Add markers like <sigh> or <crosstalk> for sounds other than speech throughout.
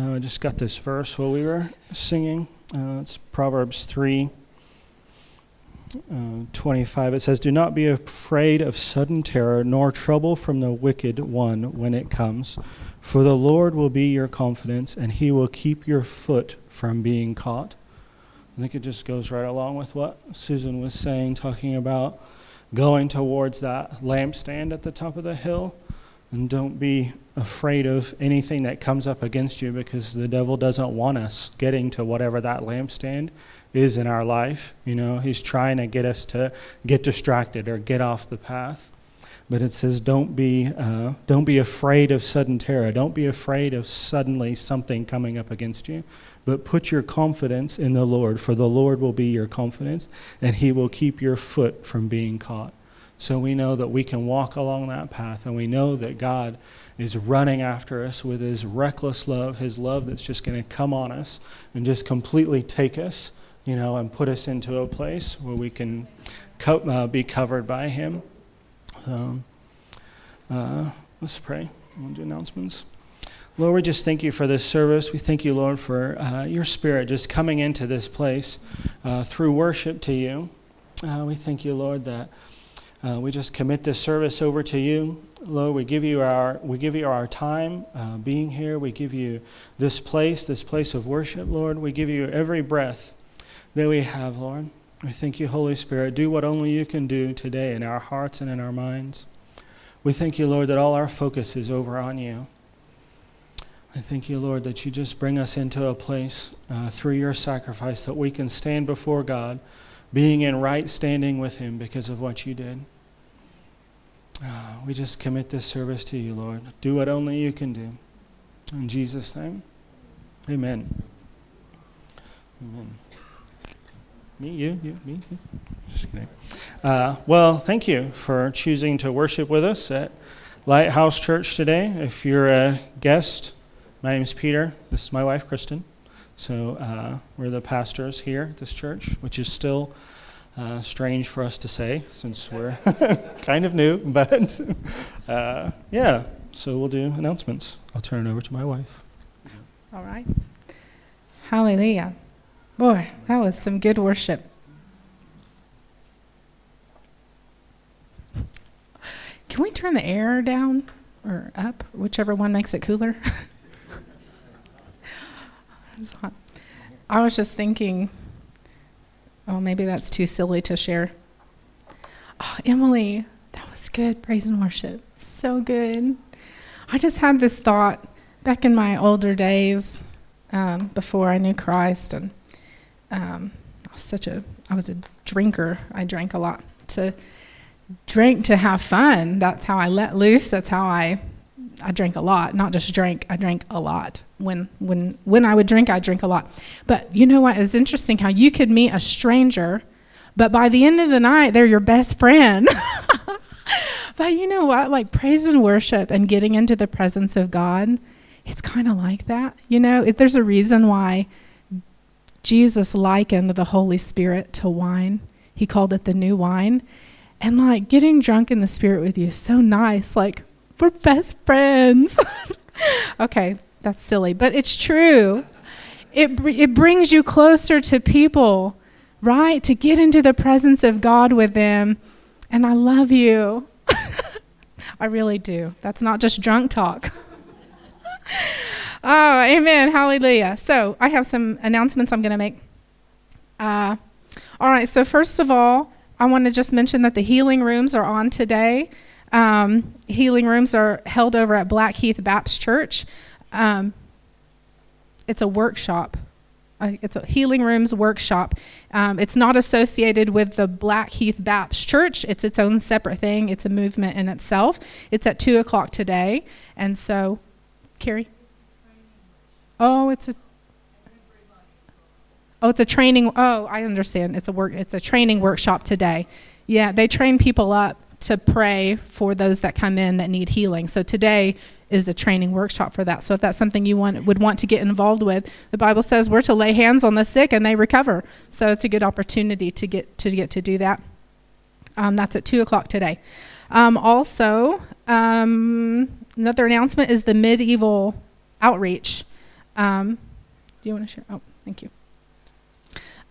Uh, I just got this verse while we were singing. Uh, it's Proverbs 3 uh, 25. It says, Do not be afraid of sudden terror, nor trouble from the wicked one when it comes. For the Lord will be your confidence, and he will keep your foot from being caught. I think it just goes right along with what Susan was saying, talking about going towards that lampstand at the top of the hill. And don't be afraid of anything that comes up against you because the devil doesn't want us getting to whatever that lampstand is in our life. You know, he's trying to get us to get distracted or get off the path. But it says, don't be, uh, don't be afraid of sudden terror. Don't be afraid of suddenly something coming up against you. But put your confidence in the Lord, for the Lord will be your confidence, and he will keep your foot from being caught. So we know that we can walk along that path, and we know that God is running after us with his reckless love, his love that's just going to come on us and just completely take us, you know, and put us into a place where we can co- uh, be covered by him. Uh, let's pray. We'll do announcements. Lord, we just thank you for this service. We thank you, Lord, for uh, your spirit just coming into this place uh, through worship to you. Uh, we thank you, Lord, that uh, we just commit this service over to you. Lord, we give you our, we give you our time uh, being here. We give you this place, this place of worship, Lord. We give you every breath that we have, Lord. We thank you, Holy Spirit. Do what only you can do today in our hearts and in our minds. We thank you, Lord, that all our focus is over on you. I thank you, Lord, that you just bring us into a place uh, through your sacrifice that we can stand before God being in right standing with Him because of what you did. Uh, we just commit this service to you, Lord. Do what only you can do. In Jesus' name, amen. Amen. Me, you, you, me. Just kidding. Uh, well, thank you for choosing to worship with us at Lighthouse Church today. If you're a guest, my name is Peter. This is my wife, Kristen. So uh, we're the pastors here at this church, which is still uh, strange for us to say since we're <laughs> kind of new. <laughs> But uh, yeah, so we'll do announcements. I'll turn it over to my wife. All right. Hallelujah. Boy, that was some good worship. Can we turn the air down or up, whichever one makes it cooler? <laughs> I was just thinking, oh, maybe that's too silly to share. Oh, Emily, that was good. Praise and worship. So good. I just had this thought back in my older days um, before I knew Christ, and um, I was such a I was a drinker. I drank a lot to drink to have fun. That's how I let loose. That's how I I drank a lot, not just drank. I drank a lot. When when when I would drink, I drink a lot. But you know what? It was interesting how you could meet a stranger, but by the end of the night, they're your best friend. <laughs> but you know what? Like praise and worship and getting into the presence of God, it's kind of like that. You know, if there's a reason why Jesus likened the Holy Spirit to wine. He called it the new wine. And like getting drunk in the spirit with you is so nice. Like we're best friends. <laughs> okay, that's silly, but it's true. It, it brings you closer to people, right? To get into the presence of God with them. And I love you. <laughs> I really do. That's not just drunk talk. <laughs> oh, amen. Hallelujah. So I have some announcements I'm going to make. Uh, all right, so first of all, I want to just mention that the healing rooms are on today. Um, healing rooms are held over at Blackheath Baptist Church. Um, it's a workshop. Uh, it's a healing rooms workshop. Um, it's not associated with the Blackheath Baptist Church. It's its own separate thing. It's a movement in itself. It's at two o'clock today, and so, Carrie. Oh, it's a. Oh, it's a training. Oh, I understand. It's a work. It's a training workshop today. Yeah, they train people up to pray for those that come in that need healing. So today is a training workshop for that. So if that's something you want would want to get involved with, the Bible says we're to lay hands on the sick and they recover. So it's a good opportunity to get to get to do that. Um, that's at two o'clock today. Um, also, um, another announcement is the medieval outreach. Um, do you want to share? Oh, thank you.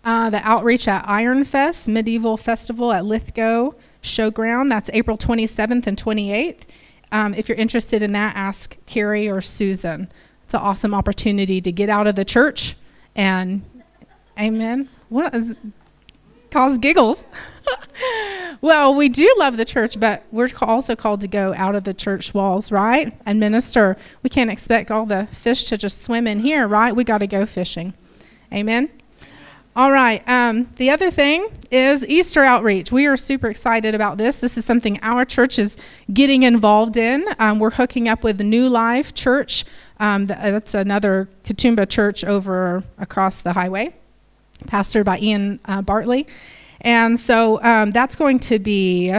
Uh, the outreach at Ironfest Medieval Festival at Lithgow Showground. That's April 27th and 28th. Um, if you're interested in that, ask Carrie or Susan. It's an awesome opportunity to get out of the church and, amen. What is cause giggles? <laughs> well, we do love the church, but we're also called to go out of the church walls, right? And minister. We can't expect all the fish to just swim in here, right? We got to go fishing. Amen. All right. Um, the other thing is Easter outreach. We are super excited about this. This is something our church is getting involved in. Um, we're hooking up with New Life Church. Um, that's another Katoomba church over across the highway, pastored by Ian uh, Bartley. And so um, that's going to be,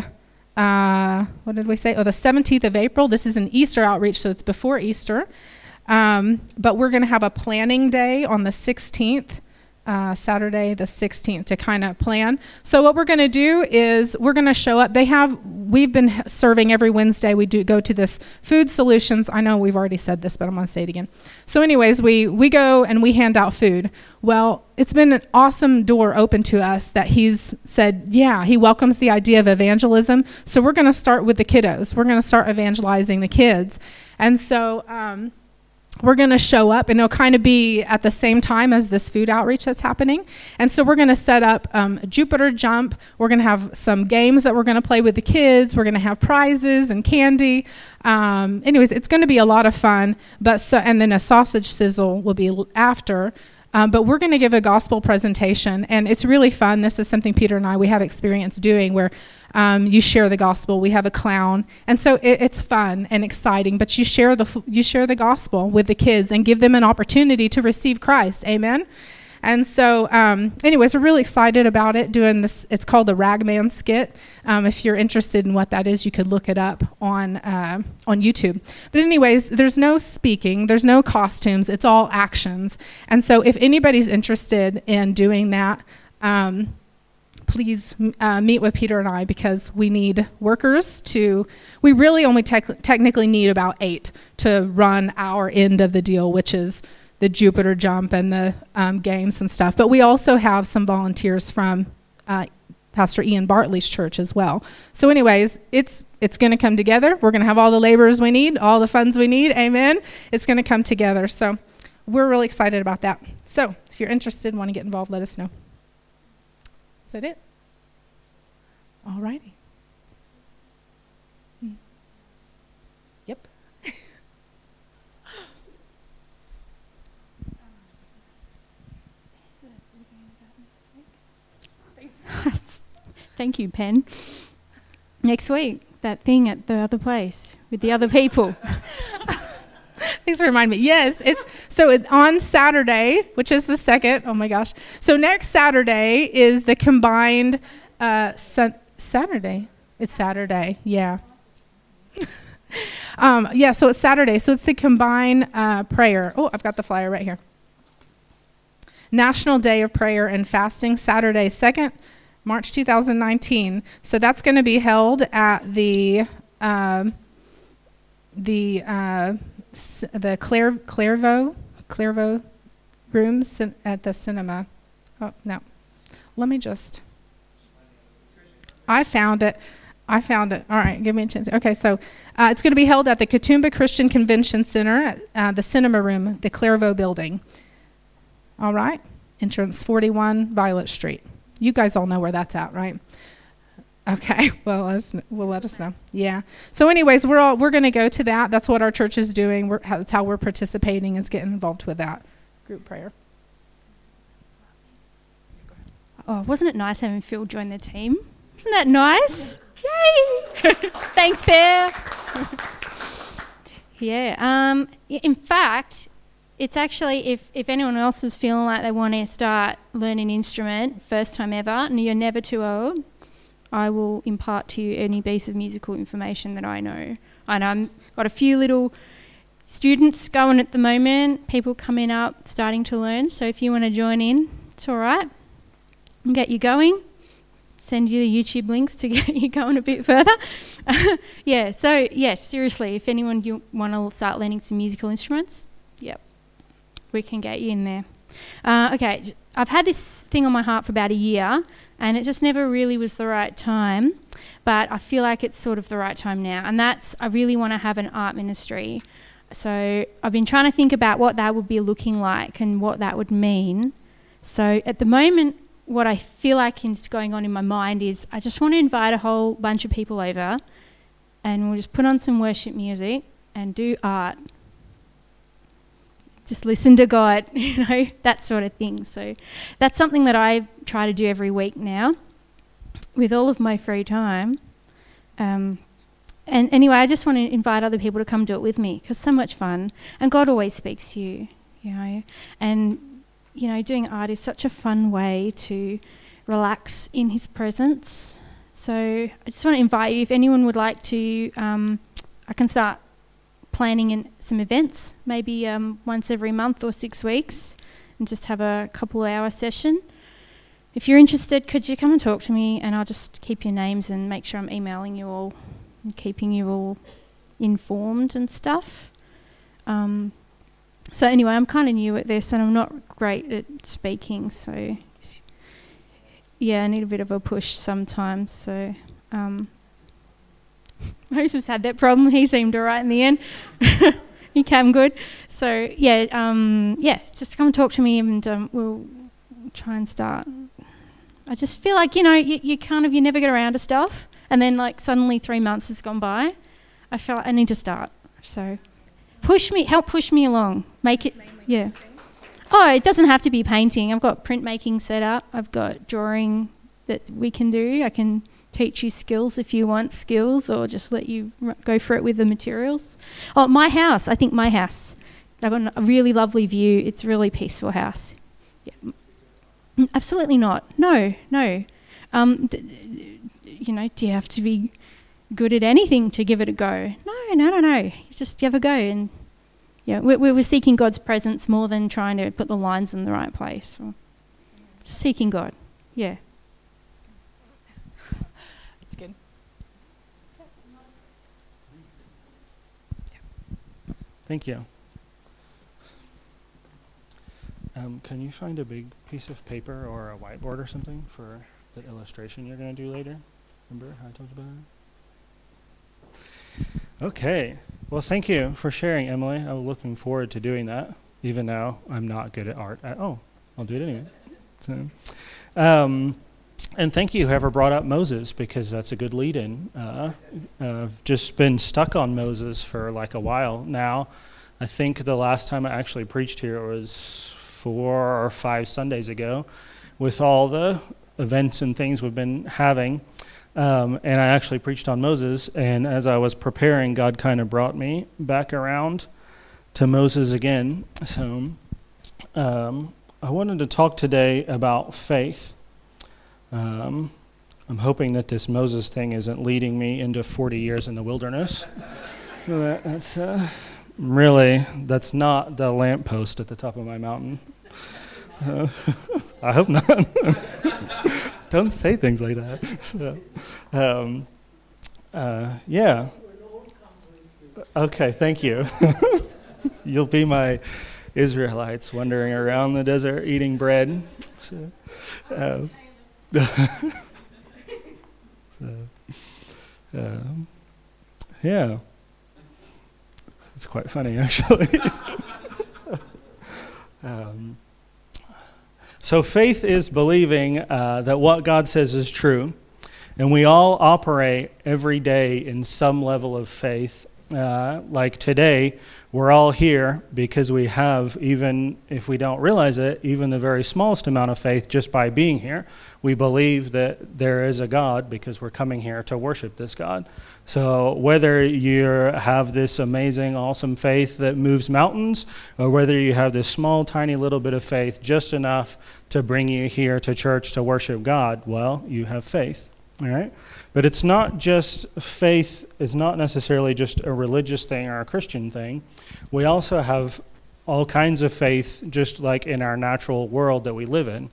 uh, what did we say? Oh, the 17th of April. This is an Easter outreach, so it's before Easter. Um, but we're going to have a planning day on the 16th uh, Saturday the 16th to kind of plan. So what we're going to do is we're going to show up. They have we've been serving every Wednesday. We do go to this Food Solutions. I know we've already said this, but I'm going to say it again. So anyways, we we go and we hand out food. Well, it's been an awesome door open to us that he's said, yeah, he welcomes the idea of evangelism. So we're going to start with the kiddos. We're going to start evangelizing the kids. And so um, we're going to show up and it'll kind of be at the same time as this food outreach that's happening. And so we're going to set up um, jupiter jump. We're going to have some games that we're going to play with the kids. We're going to have prizes and candy. Um, anyways it's going to be a lot of fun but so and then a sausage sizzle will be after. Um, but we're going to give a gospel presentation, and it's really fun. This is something Peter and I we have experience doing, where um, you share the gospel. We have a clown, and so it, it's fun and exciting. But you share the you share the gospel with the kids and give them an opportunity to receive Christ. Amen. And so, um, anyways, we're really excited about it. Doing this, it's called the Ragman skit. Um, if you're interested in what that is, you could look it up on uh, on YouTube. But anyways, there's no speaking, there's no costumes. It's all actions. And so, if anybody's interested in doing that. Um, please uh, meet with Peter and I because we need workers to. We really only tec- technically need about eight to run our end of the deal, which is the Jupiter jump and the um, games and stuff. But we also have some volunteers from uh, Pastor Ian Bartley's church as well. So, anyways, it's it's going to come together. We're going to have all the laborers we need, all the funds we need. Amen. It's going to come together. So, we're really excited about that. So, if you're interested, want to get involved, let us know. Is that it? All righty. Hmm. Yep. <laughs> Thank you, Pen. Next week, that thing at the other place with the other people. <laughs> <laughs> Thanks for reminding me. Yes, it's so it, on Saturday, which is the second. Oh my gosh! So next Saturday is the combined uh, Saturday. It's Saturday. Yeah. <laughs> um, yeah. So it's Saturday. So it's the combined uh, prayer. Oh, I've got the flyer right here. National Day of Prayer and Fasting, Saturday, second March 2019. So that's going to be held at the uh, the uh, the Claire, Clairvaux Clairvaux rooms at the cinema. Oh no, let me just. I found it. I found it. All right, give me a chance. Okay, so uh, it's going to be held at the Katoomba Christian Convention Center, uh, the cinema room, the Clairvaux building. All right, entrance 41 Violet Street. You guys all know where that's at, right? Okay, <laughs> well, let's, well, let us know. Yeah. So, anyways, we're all we're going to go to that. That's what our church is doing. We're, that's how we're participating is getting involved with that group prayer. Oh, wasn't it nice having Phil join the team? Isn't that nice? Yay! <laughs> Thanks, Phil. <laughs> yeah. Um. In fact, it's actually if, if anyone else is feeling like they want to start learning instrument first time ever and you're never too old i will impart to you any piece of musical information that i know. And i've got a few little students going at the moment people coming up starting to learn. So if you want to join in it's all right. I'll get you going. Send you the youtube links to <laughs> get you going a bit further. <laughs> Yeah so yeah seriously if anyone you want to start learning some musical instruments yep we can get you in there. Uh, okay, I've had this thing on my heart for about a year, and it just never really was the right time. But I feel like it's sort of the right time now, and that's I really want to have an art ministry. So I've been trying to think about what that would be looking like and what that would mean. So at the moment, what I feel like is going on in my mind is I just want to invite a whole bunch of people over, and we'll just put on some worship music and do art just listen to God, <laughs> you know, that sort of thing. So that's something that I try to do every week now with all of my free time. Um, and anyway, I just want to invite other people to come do it with me because so much fun. And God always speaks to you, you know. And, you know, doing art is such a fun way to relax in His presence. So I just want to invite you, if anyone would like to, um, I can start planning in some events, maybe um, once every month or six weeks, and just have a couple hour session. If you're interested, could you come and talk to me, and I'll just keep your names and make sure I'm emailing you all and keeping you all informed and stuff. Um, so anyway, I'm kind of new at this, and I'm not great at speaking, so yeah, I need a bit of a push sometimes. So. Um, <laughs> Moses had that problem. He seemed all right in the end. <laughs> he came good. So yeah, um, yeah, just come and talk to me, and um, we'll try and start. I just feel like you know you, you kind of you never get around to stuff, and then like suddenly three months has gone by. I feel like I need to start. So push me, help push me along. Make it, yeah. Oh, it doesn't have to be painting. I've got printmaking set up. I've got drawing that we can do. I can teach you skills if you want skills or just let you r- go for it with the materials. Oh, my house. I think my house. I've got a really lovely view. It's a really peaceful house. Yeah. Mm, absolutely not. No, no. Um, you know, do you have to be good at anything to give it a go? No, no, no, no. You just have a go. And yeah, we, we were seeking God's presence more than trying to put the lines in the right place. Or just seeking God. Yeah. Thank you. Um, can you find a big piece of paper or a whiteboard or something for the illustration you're going to do later? Remember how I told you about it? Okay. Well, thank you for sharing, Emily. I'm looking forward to doing that, even now I'm not good at art. At, all. I'll do it anyway. So, um, and thank you, whoever brought up Moses, because that's a good lead in. Uh, I've just been stuck on Moses for like a while now. I think the last time I actually preached here was four or five Sundays ago with all the events and things we've been having. Um, and I actually preached on Moses. And as I was preparing, God kind of brought me back around to Moses again. So um, I wanted to talk today about faith. Um, I'm hoping that this Moses thing isn't leading me into 40 years in the wilderness. <laughs> that's uh, really, that's not the lamppost at the top of my mountain. Uh, <laughs> I hope not. <laughs> Don't say things like that. um, uh, yeah. Okay, thank you. You'll be my Israelites wandering around the desert eating bread. So, uh, <laughs> so, um, yeah, it's quite funny actually. <laughs> um, so faith is believing uh, that what God says is true, and we all operate every day in some level of faith. Uh, like today, we're all here because we have, even if we don't realize it, even the very smallest amount of faith just by being here we believe that there is a God because we're coming here to worship this God. So whether you have this amazing, awesome faith that moves mountains, or whether you have this small, tiny little bit of faith, just enough to bring you here to church to worship God, well, you have faith. All right? But it's not just faith is not necessarily just a religious thing or a Christian thing. We also have all kinds of faith just like in our natural world that we live in.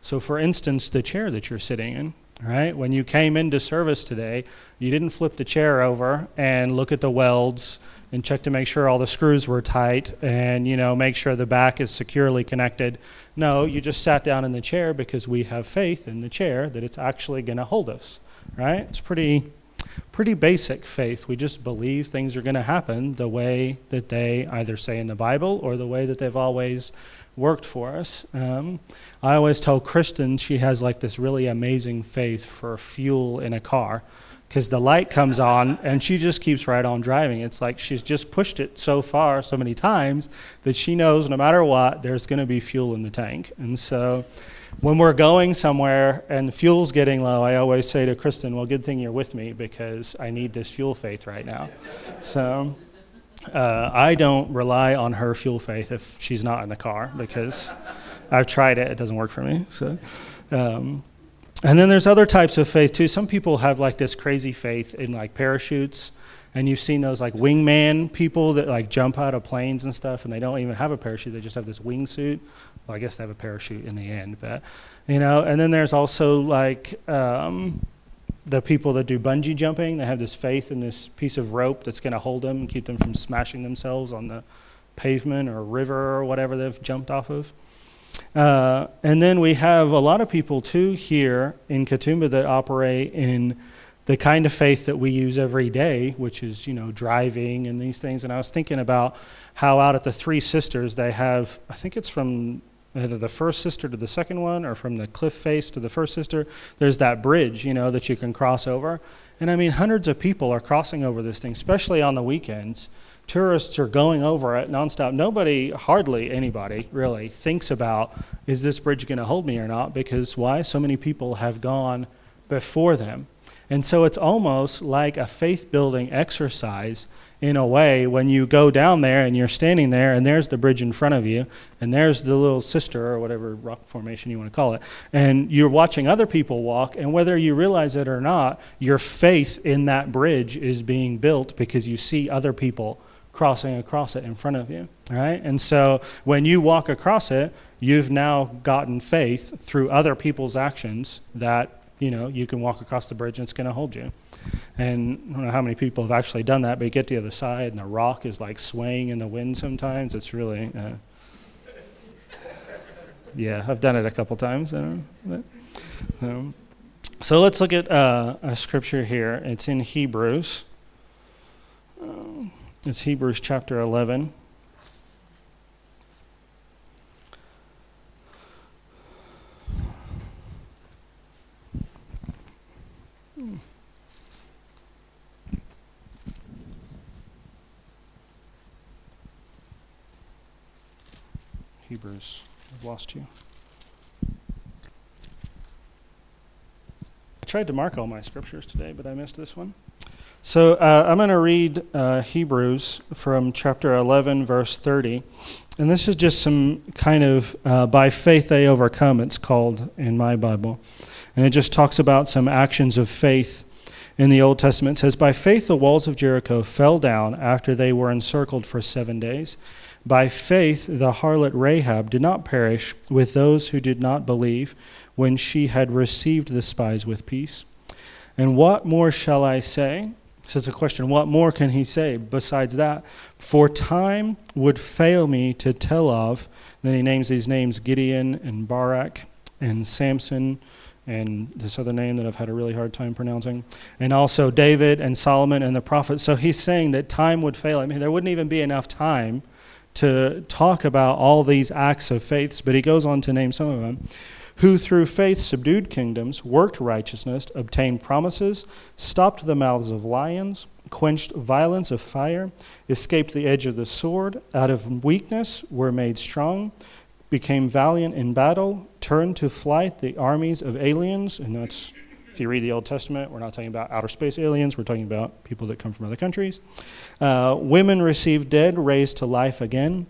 So, for instance, the chair that you're sitting in, right? When you came into service today, you didn't flip the chair over and look at the welds and check to make sure all the screws were tight and you know make sure the back is securely connected no you just sat down in the chair because we have faith in the chair that it's actually going to hold us right it's pretty pretty basic faith we just believe things are going to happen the way that they either say in the bible or the way that they've always worked for us um, i always tell kristen she has like this really amazing faith for fuel in a car because the light comes on and she just keeps right on driving. It's like she's just pushed it so far, so many times, that she knows no matter what, there's going to be fuel in the tank. And so when we're going somewhere and fuel's getting low, I always say to Kristen, Well, good thing you're with me because I need this fuel faith right now. So. Uh, I don't rely on her fuel faith if she's not in the car because I've tried it; it doesn't work for me. So, um, and then there's other types of faith too. Some people have like this crazy faith in like parachutes, and you've seen those like wingman people that like jump out of planes and stuff, and they don't even have a parachute; they just have this wingsuit. Well, I guess they have a parachute in the end, but you know. And then there's also like um, the people that do bungee jumping. They have this faith in this piece of rope that's going to hold them and keep them from smashing themselves on the pavement or river or whatever they've jumped off of. Uh, and then we have a lot of people too here in Katoomba that operate in the kind of faith that we use every day, which is you know driving and these things. And I was thinking about how out at the Three Sisters they have, I think it's from either the first sister to the second one or from the cliff face to the first sister. There's that bridge, you know, that you can cross over. And I mean, hundreds of people are crossing over this thing, especially on the weekends tourists are going over it nonstop. Nobody, hardly anybody, really thinks about is this bridge going to hold me or not? Because why? So many people have gone before them. And so it's almost like a faith building exercise in a way when you go down there and you're standing there and there's the bridge in front of you and there's the little sister or whatever rock formation you want to call it and you're watching other people walk and whether you realize it or not your faith in that bridge is being built because you see other people crossing across it in front of you. Right? And so when you walk across it, you've now gotten faith through other people's actions that, you know, you can walk across the bridge and it's going to hold you. And I don't know how many people have actually done that, but you get to the other side and the rock is like swaying in the wind sometimes. It's really, uh, yeah, I've done it a couple times. But, um, so let's look at uh, a scripture here. It's in Hebrews. Um, it's Hebrews chapter 11. Hebrews, I've lost you. I tried to mark all my scriptures today, but I missed this one. So uh, I'm going to read uh, Hebrews from chapter 11, verse 30. And this is just some kind of uh, by faith they overcome, it's called in my Bible. And it just talks about some actions of faith in the Old Testament. It says, By faith the walls of Jericho fell down after they were encircled for seven days. By faith the harlot Rahab did not perish with those who did not believe when she had received the spies with peace. And what more shall I say? So it's a question what more can he say besides that? For time would fail me to tell of. Then he names these names Gideon and Barak and Samson and this other name that I've had a really hard time pronouncing, and also David and Solomon and the prophets. So he's saying that time would fail. I mean, there wouldn't even be enough time to talk about all these acts of faith, but he goes on to name some of them who through faith subdued kingdoms, worked righteousness, obtained promises, stopped the mouths of lions, quenched violence of fire, escaped the edge of the sword, out of weakness were made strong, became valiant in battle, turned to flight the armies of aliens, and that's you read the Old Testament, we're not talking about outer space aliens, we're talking about people that come from other countries. Uh, women received dead, raised to life again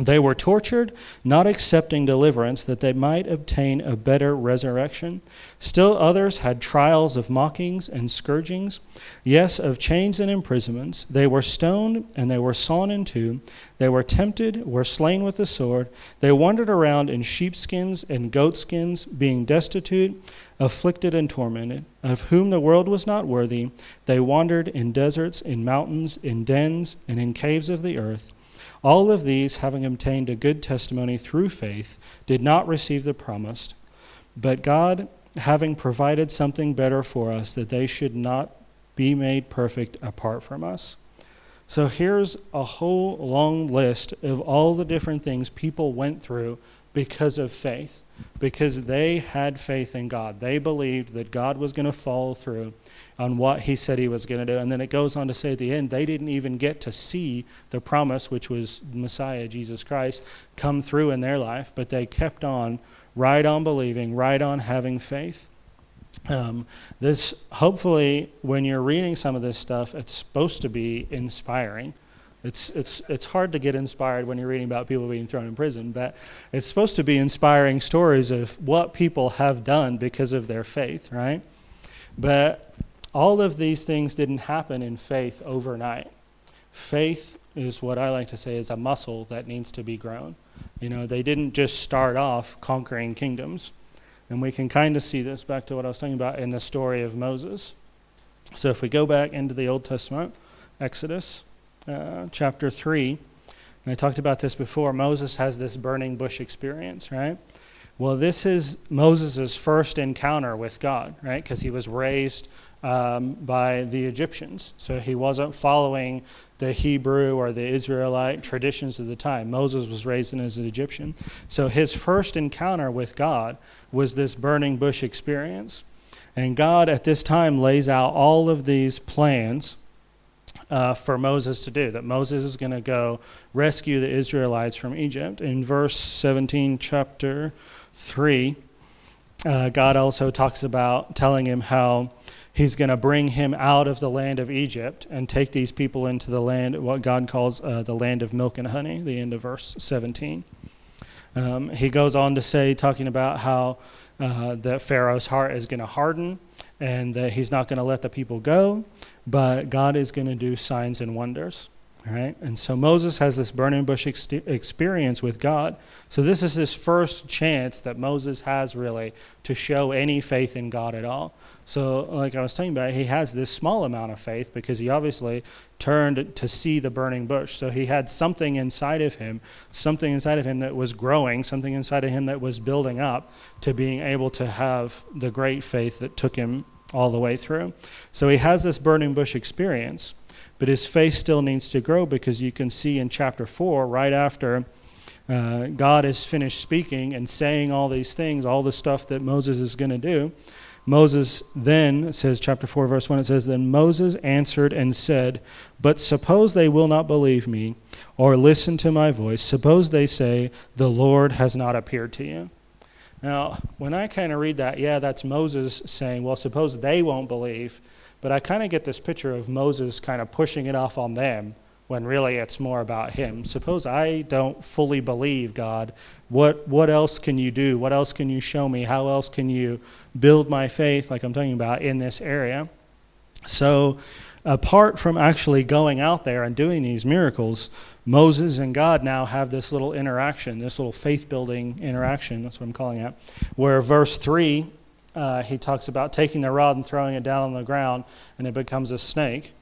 They were tortured, not accepting deliverance, that they might obtain a better resurrection. Still others had trials of mockings and scourgings, yes, of chains and imprisonments. They were stoned, and they were sawn in two. They were tempted, were slain with the sword. They wandered around in sheepskins and goatskins, being destitute, afflicted, and tormented, of whom the world was not worthy. They wandered in deserts, in mountains, in dens, and in caves of the earth. All of these, having obtained a good testimony through faith, did not receive the promised. But God, having provided something better for us, that they should not be made perfect apart from us. So here's a whole long list of all the different things people went through because of faith, because they had faith in God. They believed that God was going to follow through on what he said he was going to do. And then it goes on to say at the end, they didn't even get to see the promise, which was Messiah, Jesus Christ, come through in their life, but they kept on, right on believing, right on having faith. Um, this, hopefully, when you're reading some of this stuff, it's supposed to be inspiring. It's, it's, it's hard to get inspired when you're reading about people being thrown in prison, but it's supposed to be inspiring stories of what people have done because of their faith, right? But all of these things didn't happen in faith overnight. Faith is what I like to say is a muscle that needs to be grown. You know, they didn't just start off conquering kingdoms. And we can kind of see this back to what I was talking about in the story of Moses. So if we go back into the Old Testament, Exodus uh, chapter 3, and I talked about this before, Moses has this burning bush experience, right? Well, this is Moses' first encounter with God, right? Because he was raised um, by the Egyptians. So he wasn't following the Hebrew or the Israelite traditions of the time. Moses was raised as an Egyptian. So his first encounter with God was this burning bush experience. And God at this time lays out all of these plans uh, for Moses to do, that Moses is going to go rescue the Israelites from Egypt. In verse 17, chapter 3, uh, God also talks about telling him how He's going to bring him out of the land of Egypt and take these people into the land, what God calls uh, the land of milk and honey, the end of verse 17. Um, he goes on to say, talking about how uh, that Pharaoh's heart is going to harden and that he's not going to let the people go, but God is going to do signs and wonders. Right? And so Moses has this burning bush ex- experience with God. So this is his first chance that Moses has really to show any faith in God at all. So, like I was talking about, he has this small amount of faith because he obviously turned to see the burning bush. So he had something inside of him, something inside of him that was growing, something inside of him that was building up to being able to have the great faith that took him all the way through. So he has this burning bush experience, but his faith still needs to grow because you can see in chapter 4, right after. Uh, God is finished speaking and saying all these things, all the stuff that Moses is going to do. Moses then, says chapter 4, verse 1, it says, Then Moses answered and said, But suppose they will not believe me or listen to my voice. Suppose they say, The Lord has not appeared to you. Now, when I kind of read that, yeah, that's Moses saying, Well, suppose they won't believe. But I kind of get this picture of Moses kind of pushing it off on them when really it's more about him. Suppose I don't fully believe God. What, what else can you do? What else can you show me? How else can you build my faith, like I'm talking about, in this area? So, apart from actually going out there and doing these miracles, Moses and God now have this little interaction, this little faith building interaction. That's what I'm calling it. Where verse 3, uh, he talks about taking the rod and throwing it down on the ground, and it becomes a snake.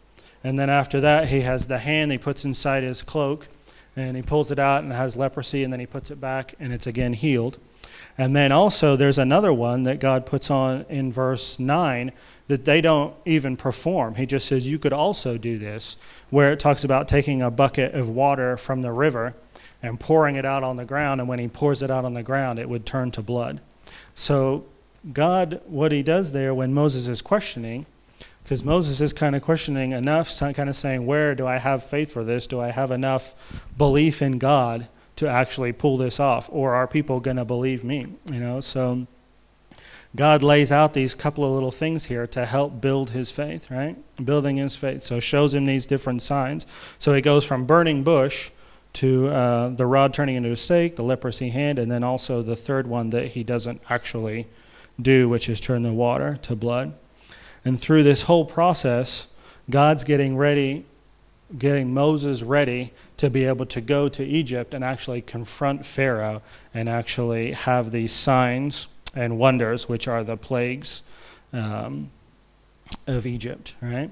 And then after that, he has the hand he puts inside his cloak, and he pulls it out and has leprosy, and then he puts it back, and it's again healed. And then also, there's another one that God puts on in verse 9 that they don't even perform. He just says, You could also do this, where it talks about taking a bucket of water from the river and pouring it out on the ground, and when he pours it out on the ground, it would turn to blood. So, God, what he does there when Moses is questioning, because Moses is kind of questioning enough, kind of saying, Where do I have faith for this? Do I have enough belief in God to actually pull this off? Or are people going to believe me? You know, so God lays out these couple of little things here to help build his faith, right? Building his faith. So shows him these different signs. So he goes from burning bush to uh, the rod turning into a stake, the leprosy hand, and then also the third one that he doesn't actually do, which is turn the water to blood. And through this whole process, God's getting ready, getting Moses ready to be able to go to Egypt and actually confront Pharaoh and actually have these signs and wonders, which are the plagues um, of Egypt, right?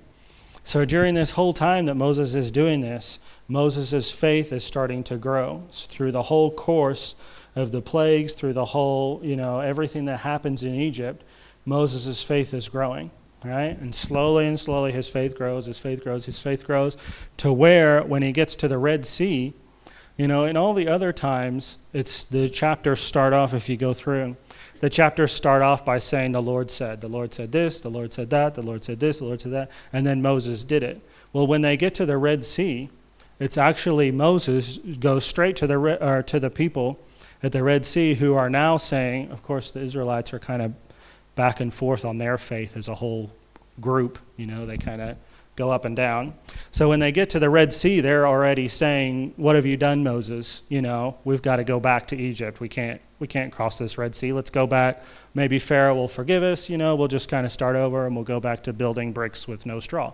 So during this whole time that Moses is doing this, Moses' faith is starting to grow. So through the whole course of the plagues, through the whole, you know, everything that happens in Egypt, Moses' faith is growing, right? And slowly and slowly his faith grows, his faith grows, his faith grows, to where when he gets to the Red Sea, you know, in all the other times, it's the chapters start off if you go through the chapters start off by saying, The Lord said, the Lord said this, the Lord said that, the Lord said this, the Lord said that, and then Moses did it. Well, when they get to the Red Sea, it's actually Moses goes straight to the, to the people at the Red Sea who are now saying, of course, the Israelites are kind of back and forth on their faith as a whole group. You know, they kind of go up and down. So when they get to the Red Sea, they're already saying, "What have you done, Moses? You know, we've got to go back to Egypt. We can't we can't cross this Red Sea. Let's go back. Maybe Pharaoh will forgive us. You know, we'll just kind of start over and we'll go back to building bricks with no straw."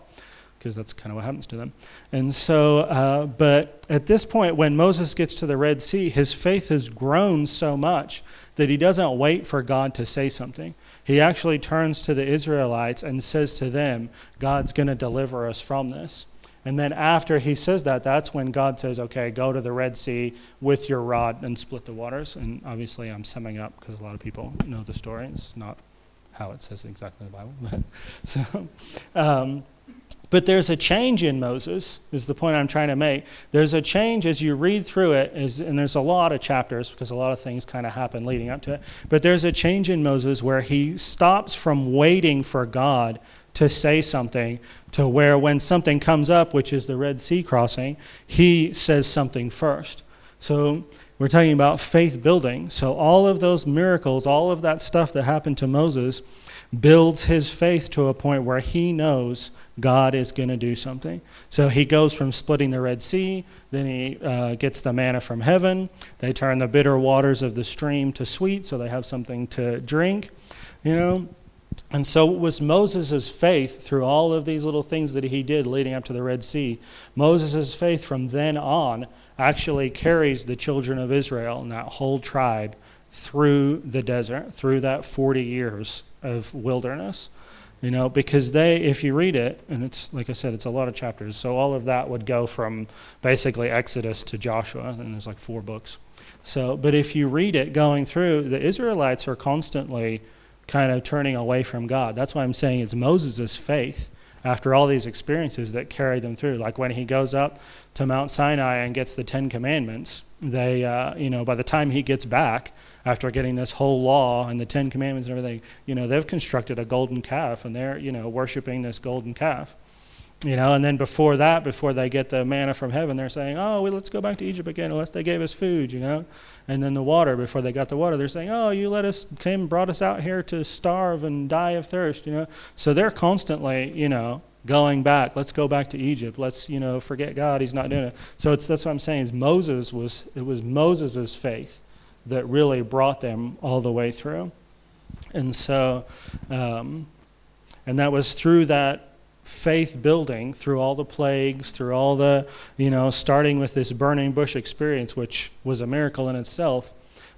Because that's kind of what happens to them. And so, uh, but at this point, when Moses gets to the Red Sea, his faith has grown so much that he doesn't wait for God to say something he actually turns to the Israelites and says to them, God's going to deliver us from this. And then after he says that, that's when God says, okay, go to the Red Sea with your rod and split the waters. And obviously, I'm summing up because a lot of people know the story. It's not how it says exactly in the Bible. <laughs> But, so, um, but there's a change in Moses, is the point I'm trying to make. There's a change as you read through it, is, and there's a lot of chapters because a lot of things kind of happen leading up to it. But there's a change in Moses where he stops from waiting for God to say something to where when something comes up, which is the Red Sea crossing, he says something first. So we're talking about faith building. So all of those miracles, all of that stuff that happened to Moses, builds his faith to a point where he knows God is going to do something. So he goes from splitting the Red Sea, then he uh, gets the manna from heaven. They turn the bitter waters of the stream to sweet, so they have something to drink, you know. And so it was Moses' faith through all of these little things that he did leading up to the Red Sea. Moses' faith from then on actually carries the children of Israel and that whole tribe through the desert, through that 40 years of wilderness. You know, because they, if you read it, and it's, like I said, it's a lot of chapters, so all of that would go from basically Exodus to Joshua, and there's like four books. So, but if you read it going through, the Israelites are constantly kind of turning away from God. That's why I'm saying it's Moses' faith after all these experiences that carried them through. Like when he goes up to Mount Sinai and gets the Ten Commandments, they, uh, you know, by the time he gets back, after getting this whole law and the Ten Commandments and everything, you know, they've constructed a golden calf and they're, you know, worshiping this golden calf. You know, and then before that, before they get the manna from heaven, they're saying, "Oh, well, let's go back to Egypt again, unless they gave us food." You know, and then the water. Before they got the water, they're saying, "Oh, you let us came, brought us out here to starve and die of thirst." You know, so they're constantly, you know, going back. Let's go back to Egypt. Let's, you know, forget God. He's not doing it. So it's that's what I'm saying. Is Moses was it was Moses's faith that really brought them all the way through. And so, um, and that was through that faith building, through all the plagues, through all the, you know, starting with this burning bush experience, which was a miracle in itself.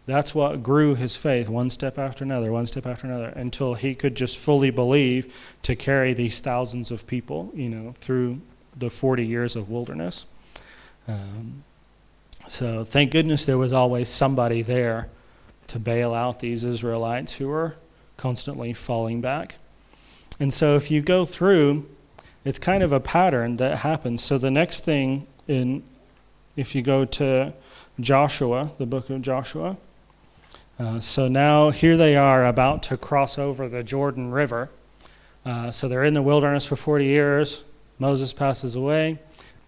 That's what grew his faith, one step after another, one step after another, until he could just fully believe to carry these thousands of people, you know, through the 40 years of wilderness. Um, so thank goodness there was always somebody there to bail out these Israelites who were constantly falling back. And so if you go through, it's kind of a pattern that happens. So the next thing in if you go to Joshua, the book of Joshua, uh, so now here they are about to cross over the Jordan River. Uh, so they're in the wilderness for 40 years. Moses passes away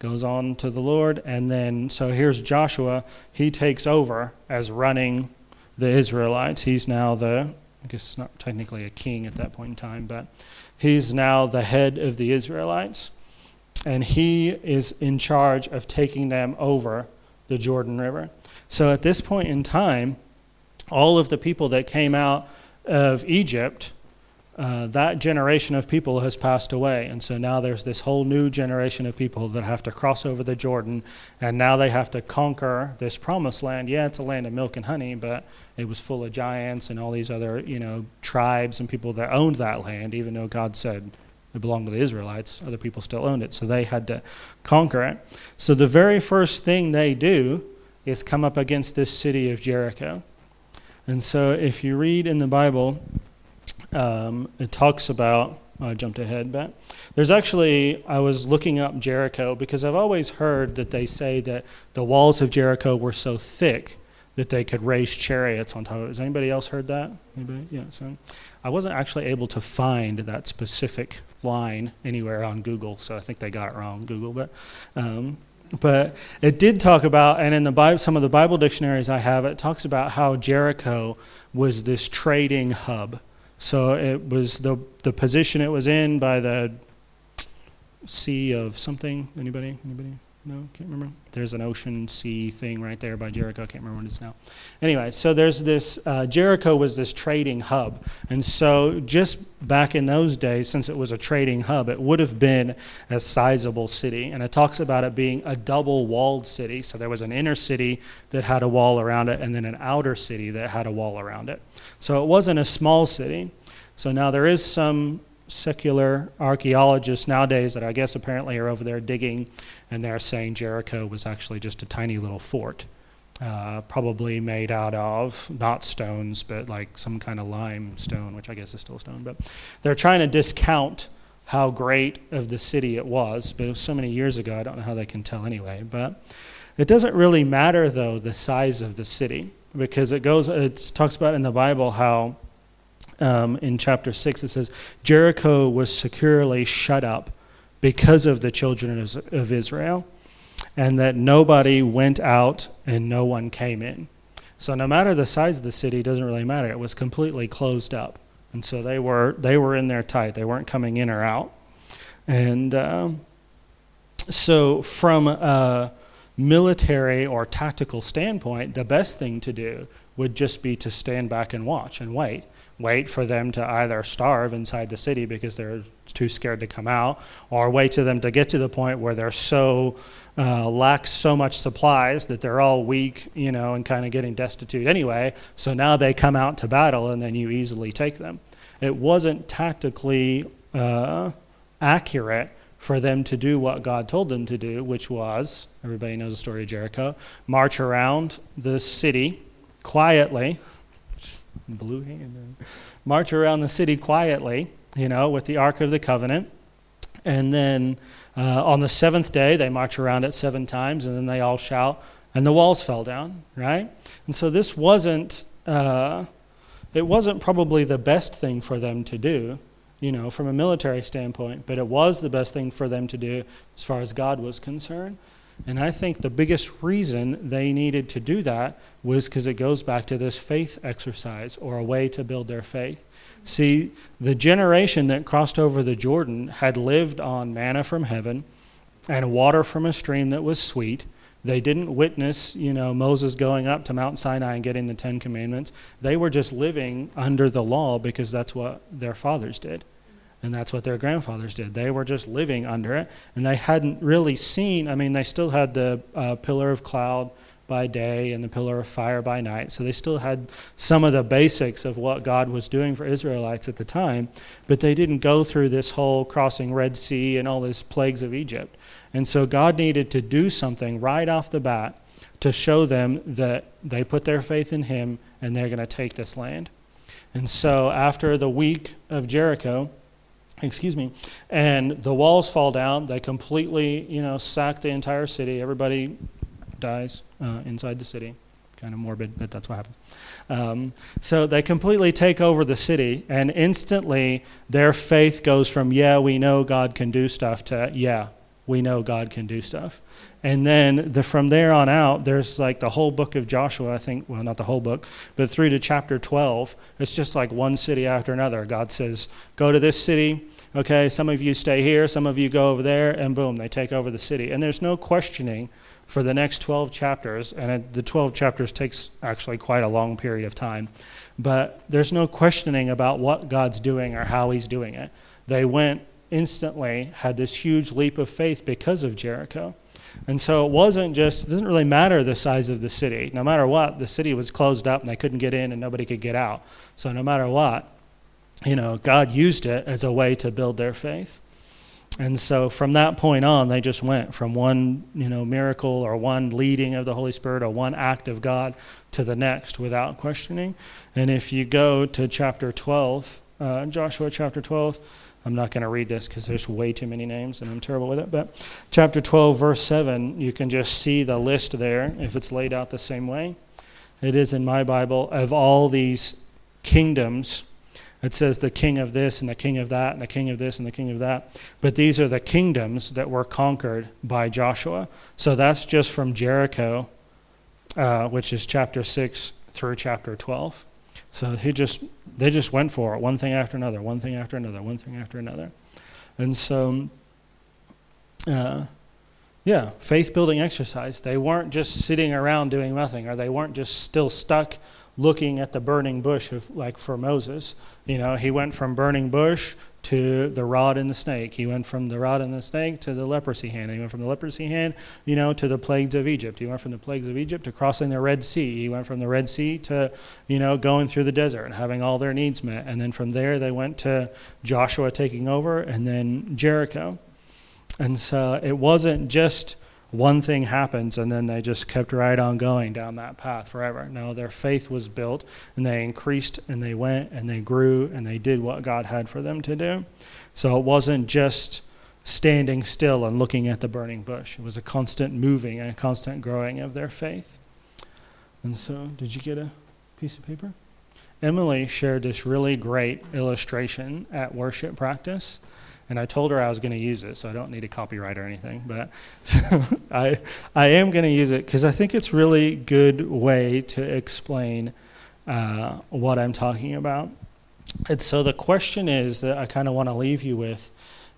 goes on to the Lord. And then, so here's Joshua. He takes over as running the Israelites. He's now the, I guess it's not technically a king at that point in time, but he's now the head of the Israelites. And he is in charge of taking them over the Jordan River. So at this point in time, all of the people that came out of Egypt, uh, that generation of people has passed away. And so now there's this whole new generation of people that have to cross over the Jordan, and now they have to conquer this promised land. Yeah, it's a land of milk and honey, but it was full of giants and all these other, you know, tribes and people that owned that land, even though God said it belonged to the Israelites. Other people still owned it, so they had to conquer it. So the very first thing they do is come up against this city of Jericho. And so if you read in the Bible, um, it talks about. I jumped ahead, but there's actually, I was looking up Jericho because I've always heard that they say that the walls of Jericho were so thick that they could raise chariots on top of it. Has anybody else heard that? Anybody? Yeah. So I wasn't actually able to find that specific line anywhere on Google, so I think they got it wrong, Google. But um, but it did talk about, and in the Bible, some of the Bible dictionaries I have, it talks about how Jericho was this trading hub. So it was the the position it was in by the sea of something. Anybody? Anybody? No, can't remember. There's an ocean sea thing right there by Jericho. I can't remember what it is now. Anyway, so there's this uh, Jericho was this trading hub, and so just back in those days, since it was a trading hub, it would have been a sizable city. And it talks about it being a double-walled city. So there was an inner city that had a wall around it, and then an outer city that had a wall around it. So it wasn't a small city. So now there is some secular archaeologists nowadays that I guess apparently are over there digging, and they're saying Jericho was actually just a tiny little fort, uh, probably made out of not stones, but like some kind of limestone, which I guess is still stone. But they're trying to discount how great of the city it was, but it was so many years ago, I don't know how they can tell anyway. But it doesn't really matter, though, the size of the city, because it goes, it talks about in the Bible how um, in chapter 6, it says, Jericho was securely shut up because of the children of Israel, and that nobody went out and no one came in. So no matter the size of the city, it doesn't really matter. It was completely closed up, and so they were they were in there tight. They weren't coming in or out, and uh, so from a military or tactical standpoint, the best thing to do would just be to stand back and watch and wait wait for them to either starve inside the city because they're too scared to come out, or wait for them to get to the point where they're so uh, lack so much supplies that they're all weak, you know, and kind of getting destitute anyway. So now they come out to battle, and then you easily take them. It wasn't tactically uh, accurate for them to do what God told them to do, which was everybody knows the story of Jericho march around the city quietly blue hand. March around the city quietly, you know, with the Ark of the Covenant. And then uh, on the seventh day, they march around it seven times, and then they all shout, and the walls fell down, right? And so this wasn't, uh, it wasn't probably the best thing for them to do, you know, from a military standpoint, but it was the best thing for them to do as far as God was concerned. And I think the biggest reason they needed to do that was because it goes back to this faith exercise or a way to build their faith. See, the generation that crossed over the Jordan had lived on manna from heaven and water from a stream that was sweet. They didn't witness, you know, Moses going up to Mount Sinai and getting the Ten Commandments. They were just living under the law because that's what their fathers did. And that's what their grandfathers did. They were just living under it. And they hadn't really seen, I mean, they still had the uh, pillar of cloud by day and the pillar of fire by night. So they still had some of the basics of what God was doing for Israelites at the time, but they didn't go through this whole crossing Red Sea and all these plagues of Egypt. And so God needed to do something right off the bat to show them that they put their faith in Him and they're going to take this land. And so after the week of Jericho, excuse me, and the walls fall down. They completely, you know, sack the entire city. Everybody dies uh, inside the city. Kind of morbid, but that's what happens. Um, so they completely take over the city, and instantly their faith goes from, yeah, we know God can do stuff, to, yeah, we know God can do stuff. And then the, from there on out, there's like the whole book of Joshua, I think, well, not the whole book, but through to chapter 12. It's just like one city after another. God says, go to this city, Okay, some of you stay here, some of you go over there, and boom, they take over the city. And there's no questioning for the next 12 chapters, and it, the 12 chapters takes actually quite a long period of time. But there's no questioning about what God's doing or how He's doing it. They went instantly, had this huge leap of faith because of Jericho. And so it wasn't just, it doesn't really matter the size of the city. No matter what, the city was closed up and they couldn't get in and nobody could get out. So no matter what, you know, God used it as a way to build their faith. And so from that point on, they just went from one, you know, miracle or one leading of the Holy Spirit or one act of God to the next without questioning. And if you go to chapter 12, uh, Joshua chapter 12, I'm not going to read this because there's way too many names and I'm terrible with it. But chapter 12, verse 7, you can just see the list there if it's laid out the same way. It is in my Bible of all these kingdoms it says the king of this and the king of that and the king of this and the king of that. But these are the kingdoms that were conquered by Joshua. So that's just from Jericho, uh, which is chapter 6 through chapter 12. So he just they just went for it, one thing after another, one thing after another, one thing after another. And so uh, yeah, faith building exercise. They weren't just sitting around doing nothing, or they weren't just still stuck looking at the burning bush of like for Moses. You know, he went from burning bush to the rod and the snake. He went from the rod and the snake to the leprosy hand. He went from the leprosy hand, you know, to the plagues of Egypt. He went from the plagues of Egypt to crossing the Red Sea. He went from the Red Sea to, you know, going through the desert and having all their needs met. And then from there they went to Joshua taking over and then Jericho. And so it wasn't just one thing happens and then they just kept right on going down that path forever. No, their faith was built and they increased and they went and they grew and they did what God had for them to do. So it wasn't just standing still and looking at the burning bush, it was a constant moving and a constant growing of their faith. And so, did you get a piece of paper? Emily shared this really great illustration at worship practice and I told her I was going to use it, so I don't need a copyright or anything. But <laughs> so I, I am going to use it because I think it's really good way to explain uh, what I'm talking about. And so the question is that I kind of want to leave you with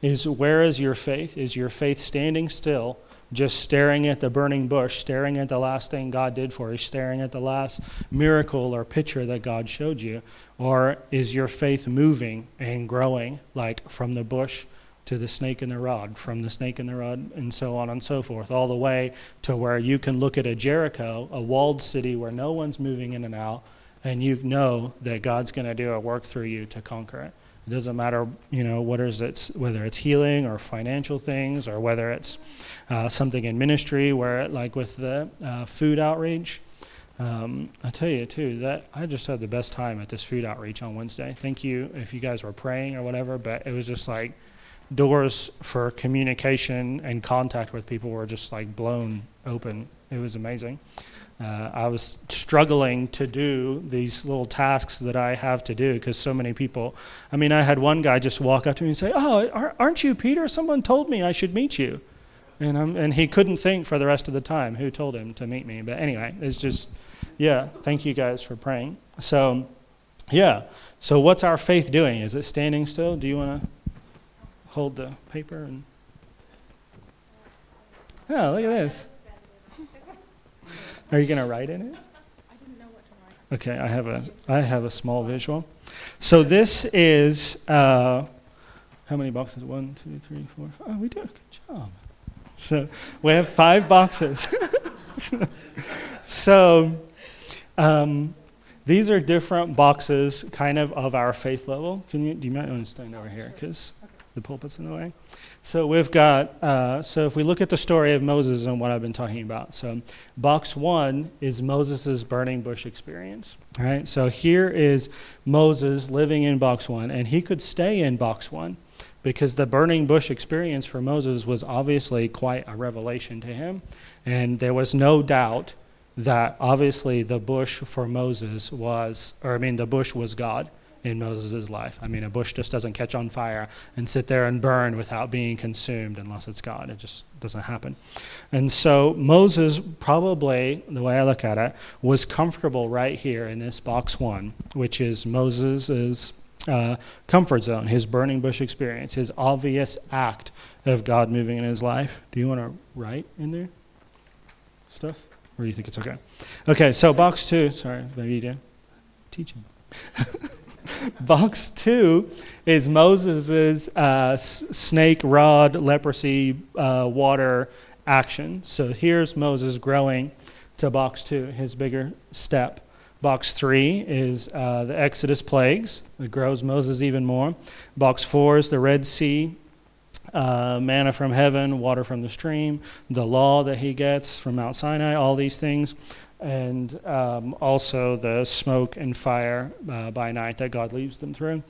is where is your faith? Is your faith standing still just staring at the burning bush, staring at the last thing God did for you, staring at the last miracle or picture that God showed you? Or is your faith moving and growing, like from the bush to the snake and the rod, from the snake and the rod, and so on and so forth, all the way to where you can look at a Jericho, a walled city where no one's moving in and out, and you know that God's going to do a work through you to conquer it. It doesn't matter, you know, what is it, whether it's healing or financial things, or whether it's uh, something in ministry, where like with the uh, food outreach. Um, I tell you too that I just had the best time at this food outreach on Wednesday. Thank you if you guys were praying or whatever, but it was just like doors for communication and contact with people were just like blown open. It was amazing. Uh, I was struggling to do these little tasks that I have to do because so many people. I mean, I had one guy just walk up to me and say, "Oh, aren't you Peter? Someone told me I should meet you," and and he couldn't think for the rest of the time who told him to meet me. But anyway, it's just, yeah. Thank you guys for praying. So, yeah. So what's our faith doing? Is it standing still? Do you want to hold the paper and? Oh, look at this. Are you going to write in it? Okay, I have a I have a small visual. So this is uh, how many boxes? One, two, three, four. Five. Oh, we did a good job. So we have five boxes. so um, these are different boxes, kind of of our faith level. Can you? Do you mind? want to stand over here because the pulpit's in the way. So we've got, uh, so if we look at the story of Moses and what I've been talking about. So box one is Moses' burning bush experience. All right, so here is Moses living in box one, and he could stay in box one because the burning bush experience for Moses was obviously quite a revelation to him. And there was no doubt that obviously the bush for Moses was, or I mean, the bush was God in Moses' life. I mean, a bush just doesn't catch on fire and sit there and burn without being consumed unless it's God. It just doesn't happen. And so Moses, probably, the way I look at it, was comfortable right here in this box one, which is Moses' uh, comfort zone, his burning bush experience, his obvious act of God moving in his life. Do you want to write in there stuff? Or do you think it's okay? Okay, so box two, sorry, maybe you do. Teaching. <laughs> box two is Moses' uh, snake rod leprosy uh, water action. So here's Moses growing to box two, his bigger step. Box three is uh, the Exodus plagues. It grows Moses even more. Box four is the Red Sea, uh, manna from heaven, water from the stream, the law that he gets from Mount Sinai, all these things. And um, also the smoke and fire uh, by night that God leads them through.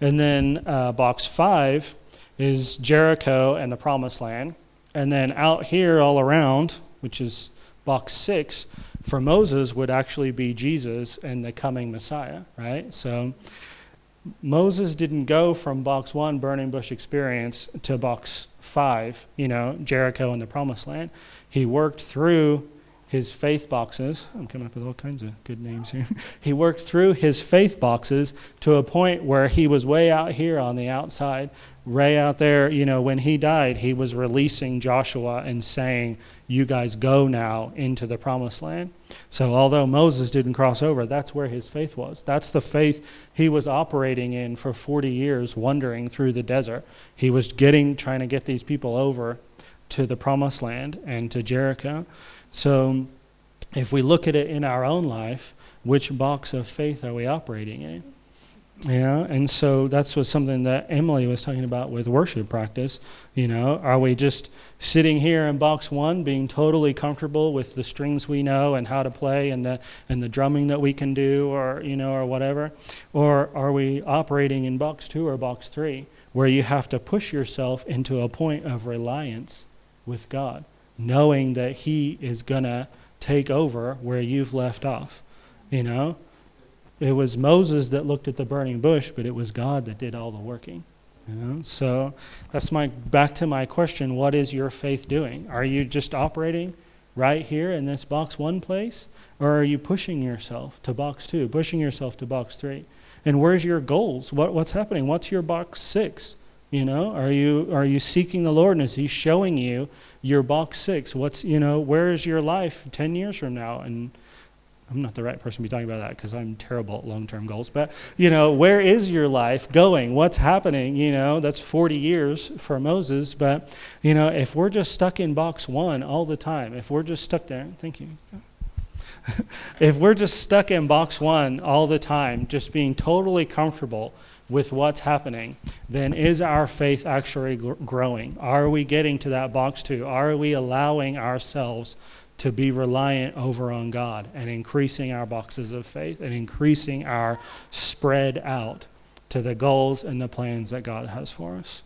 And then uh, box five is Jericho and the promised land. And then out here, all around, which is box six, for Moses would actually be Jesus and the coming Messiah, right? So Moses didn't go from box one, burning bush experience, to box five, you know, Jericho and the promised land. He worked through his faith boxes. I'm coming up with all kinds of good names here. <laughs> he worked through his faith boxes to a point where he was way out here on the outside, way out there. You know, when he died, he was releasing Joshua and saying, You guys go now into the promised land. So, although Moses didn't cross over, that's where his faith was. That's the faith he was operating in for 40 years, wandering through the desert. He was getting, trying to get these people over to the promised land and to Jericho. So, if we look at it in our own life, which box of faith are we operating in? Know, and so that's what something that Emily was talking about with worship practice. You know, are we just sitting here in box one, being totally comfortable with the strings we know and how to play and the and the drumming that we can do, or you know, or whatever, or are we operating in box two or box three, where you have to push yourself into a point of reliance with God? Knowing that He is going to take over where you've left off. You know? It was Moses that looked at the burning bush, but it was God that did all the working. You know? So that's my back to my question, what is your faith doing? Are you just operating right here in this box one place? Or are you pushing yourself to box two, pushing yourself to box three? And where's your goals? What, what's happening? What's your box six? You know, are you are you seeking the Lord and is He showing you your box six? What's you know, where is your life ten years from now? And I'm not the right person to be talking about that because I'm terrible at long-term goals. But you know, where is your life going? What's happening? You know, that's 40 years for Moses. But you know, if we're just stuck in box one all the time, if we're just stuck there, thank you. <laughs> if we're just stuck in box one all the time, just being totally comfortable with what's happening, then is our faith actually growing? Are we getting to that box two? Are we allowing ourselves to be reliant over on God and increasing our boxes of faith and increasing our spread out to the goals and the plans that God has for us?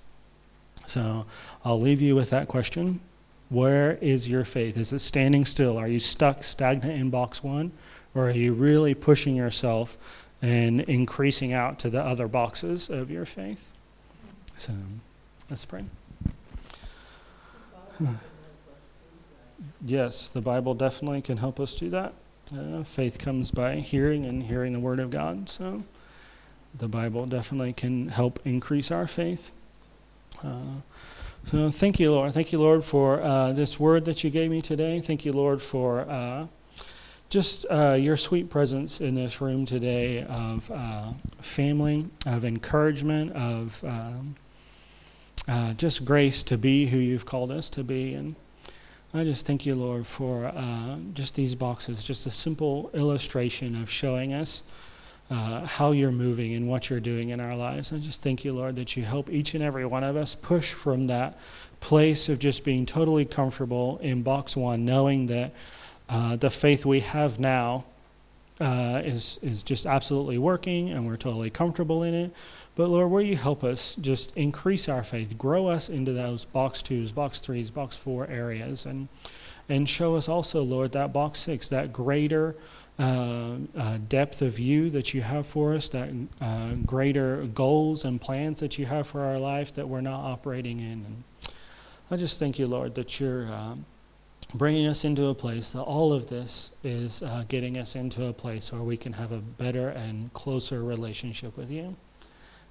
So I'll leave you with that question. Where is your faith? Is it standing still? Are you stuck stagnant in box one? Or are you really pushing yourself and increasing out to the other boxes of your faith. So let's pray. yes, the Bible definitely can help us do that. Uh, faith comes by hearing and hearing the Word of God. So the Bible definitely can help increase our faith. Uh, so thank you, Lord. Thank you, Lord, for uh, this word that you gave me today. Thank you, Lord, for uh, just uh, your sweet presence in this room today of uh, family, of encouragement, of um, uh, just grace to be who you've called us to be. And I just thank you, Lord, for uh, just these boxes, just a simple illustration of showing us. Uh, how you're moving and what you're doing in our lives. I just thank you, Lord, that you help each and every one of us push from that place of just being totally comfortable in box one, knowing that uh, the faith we have now uh, is is just absolutely working, and we're totally comfortable in it. But Lord, will you help us just increase our faith, grow us into those box twos, box threes, box four areas, and and show us also, Lord, that box six, that greater uh, uh, depth of you that you have for us, that uh, greater goals and plans that you have for our life that we're not operating in. And I just thank you, Lord, that you're. Um, bringing us into a place that all of this is uh, getting us into a place where we can have a better and closer relationship with you.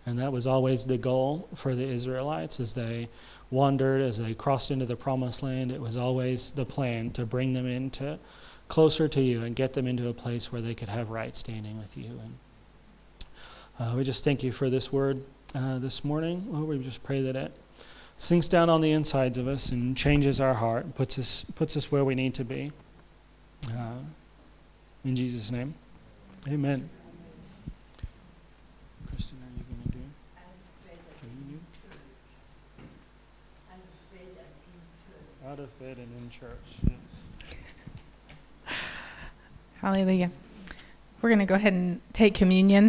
And that was always the goal for the Israelites as they wandered, as they crossed into the promised land. It was always the plan to bring them into closer to you and get them into a place where they could have right standing with you. And uh, we just thank you for this word uh, this morning. Lord, we just pray that it sinks down on the insides of us and changes our heart, puts us puts us where we need to be. Uh, in Jesus' name, Amen. Kristen, are you going to do? communion? Out of bed and in church. Yes. Hallelujah. We're going to go ahead and take communion.